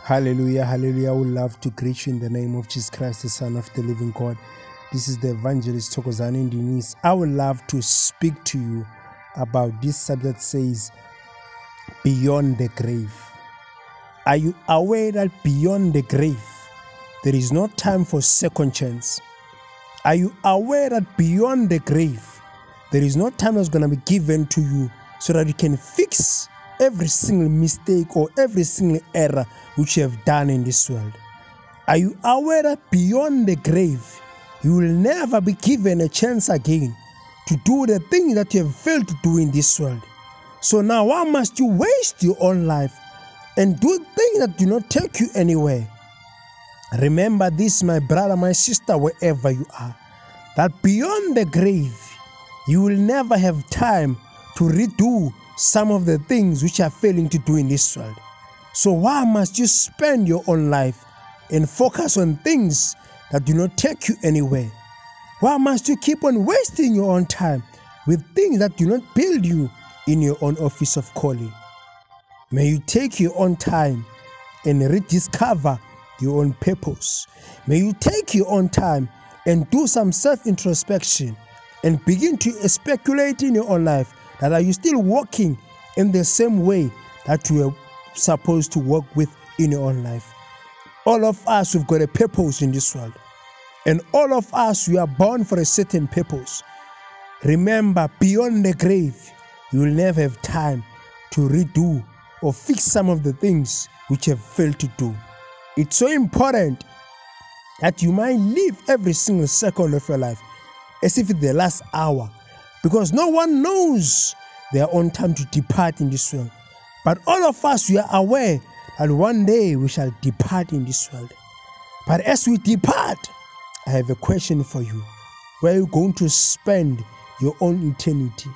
Hallelujah, hallelujah. Would love to greet you in the name of Jesus Christ, the Son of the living God. This is the evangelist Tokozani Denise. I would love to speak to you about this subject says beyond the grave. Are you aware that beyond the grave there is no time for second chance? Are you aware that beyond the grave there is no time that's going to be given to you so that you can fix every single mistake or every single error which you have done in this world? Are you aware that beyond the grave, you will never be given a chance again to do the thing that you have failed to do in this world? So now, why must you waste your own life and do things that do not take you anywhere? Remember this, my brother, my sister, wherever you are, that beyond the grave, you will never have time to redo some of the things which are failing to do in this world. So, why must you spend your own life and focus on things that do not take you anywhere? Why must you keep on wasting your own time with things that do not build you in your own office of calling? May you take your own time and rediscover your own purpose. May you take your own time and do some self introspection and begin to speculate in your own life that are you still walking in the same way that you were supposed to walk with in your own life. All of us, we've got a purpose in this world. And all of us, we are born for a certain purpose. Remember, beyond the grave, you will never have time to redo or fix some of the things which have failed to do. It's so important that you might live every single second of your life as if it's the last hour because no one knows their own time to depart in this world. But all of us, we are aware that one day we shall depart in this world. But as we depart, I have a question for you. Where are you going to spend your own eternity?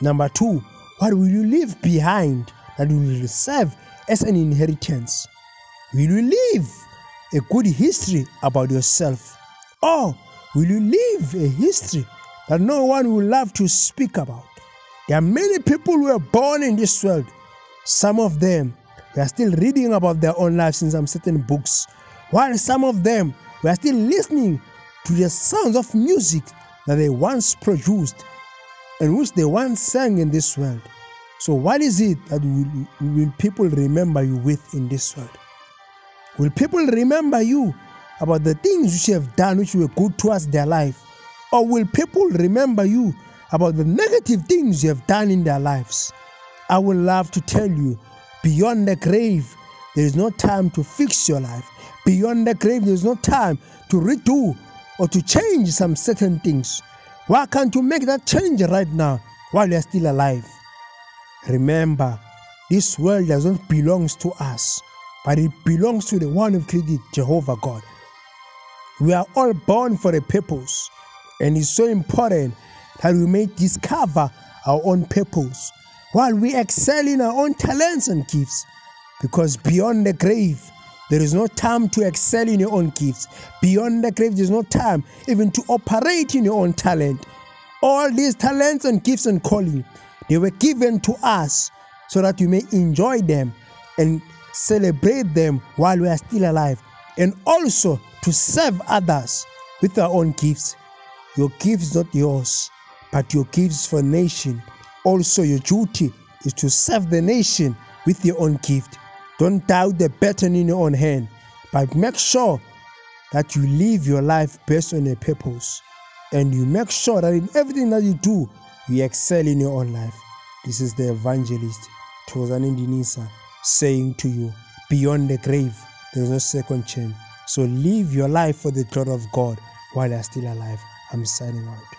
Number two, what will you leave behind that you will serve as an inheritance? Will you leave a good history about yourself? Or will you leave a history that no one will love to speak about? There are many people who are born in this world. Some of them we are still reading about their own lives in some certain books, while some of them we are still listening to the sounds of music that they once produced and which they once sang in this world. So, what is it that will, will people remember you with in this world? Will people remember you about the things which you have done which were good towards their life? Or will people remember you about the negative things you have done in their lives? I would love to tell you beyond the grave, there is no time to fix your life. Beyond the grave, there is no time to redo or to change some certain things. Why can't you make that change right now while you are still alive? Remember, this world does not belong to us, but it belongs to the one who created Jehovah God. We are all born for a purpose, and it's so important that we may discover our own purpose while we excel in our own talents and gifts. Because beyond the grave, there is no time to excel in your own gifts. Beyond the grave, there's no time even to operate in your own talent. All these talents and gifts and calling, they were given to us so that we may enjoy them and celebrate them while we are still alive, and also to serve others with our own gifts. Your gifts not yours, but your gifts for nation. Also, your duty is to serve the nation with your own gift. Don't doubt the baton in your own hand, but make sure that you live your life based on a purpose. And you make sure that in everything that you do, you excel in your own life. This is the evangelist, Tozan Denisa, saying to you, beyond the grave, there is no second chance. So live your life for the glory of God while you are still alive. I'm signing out.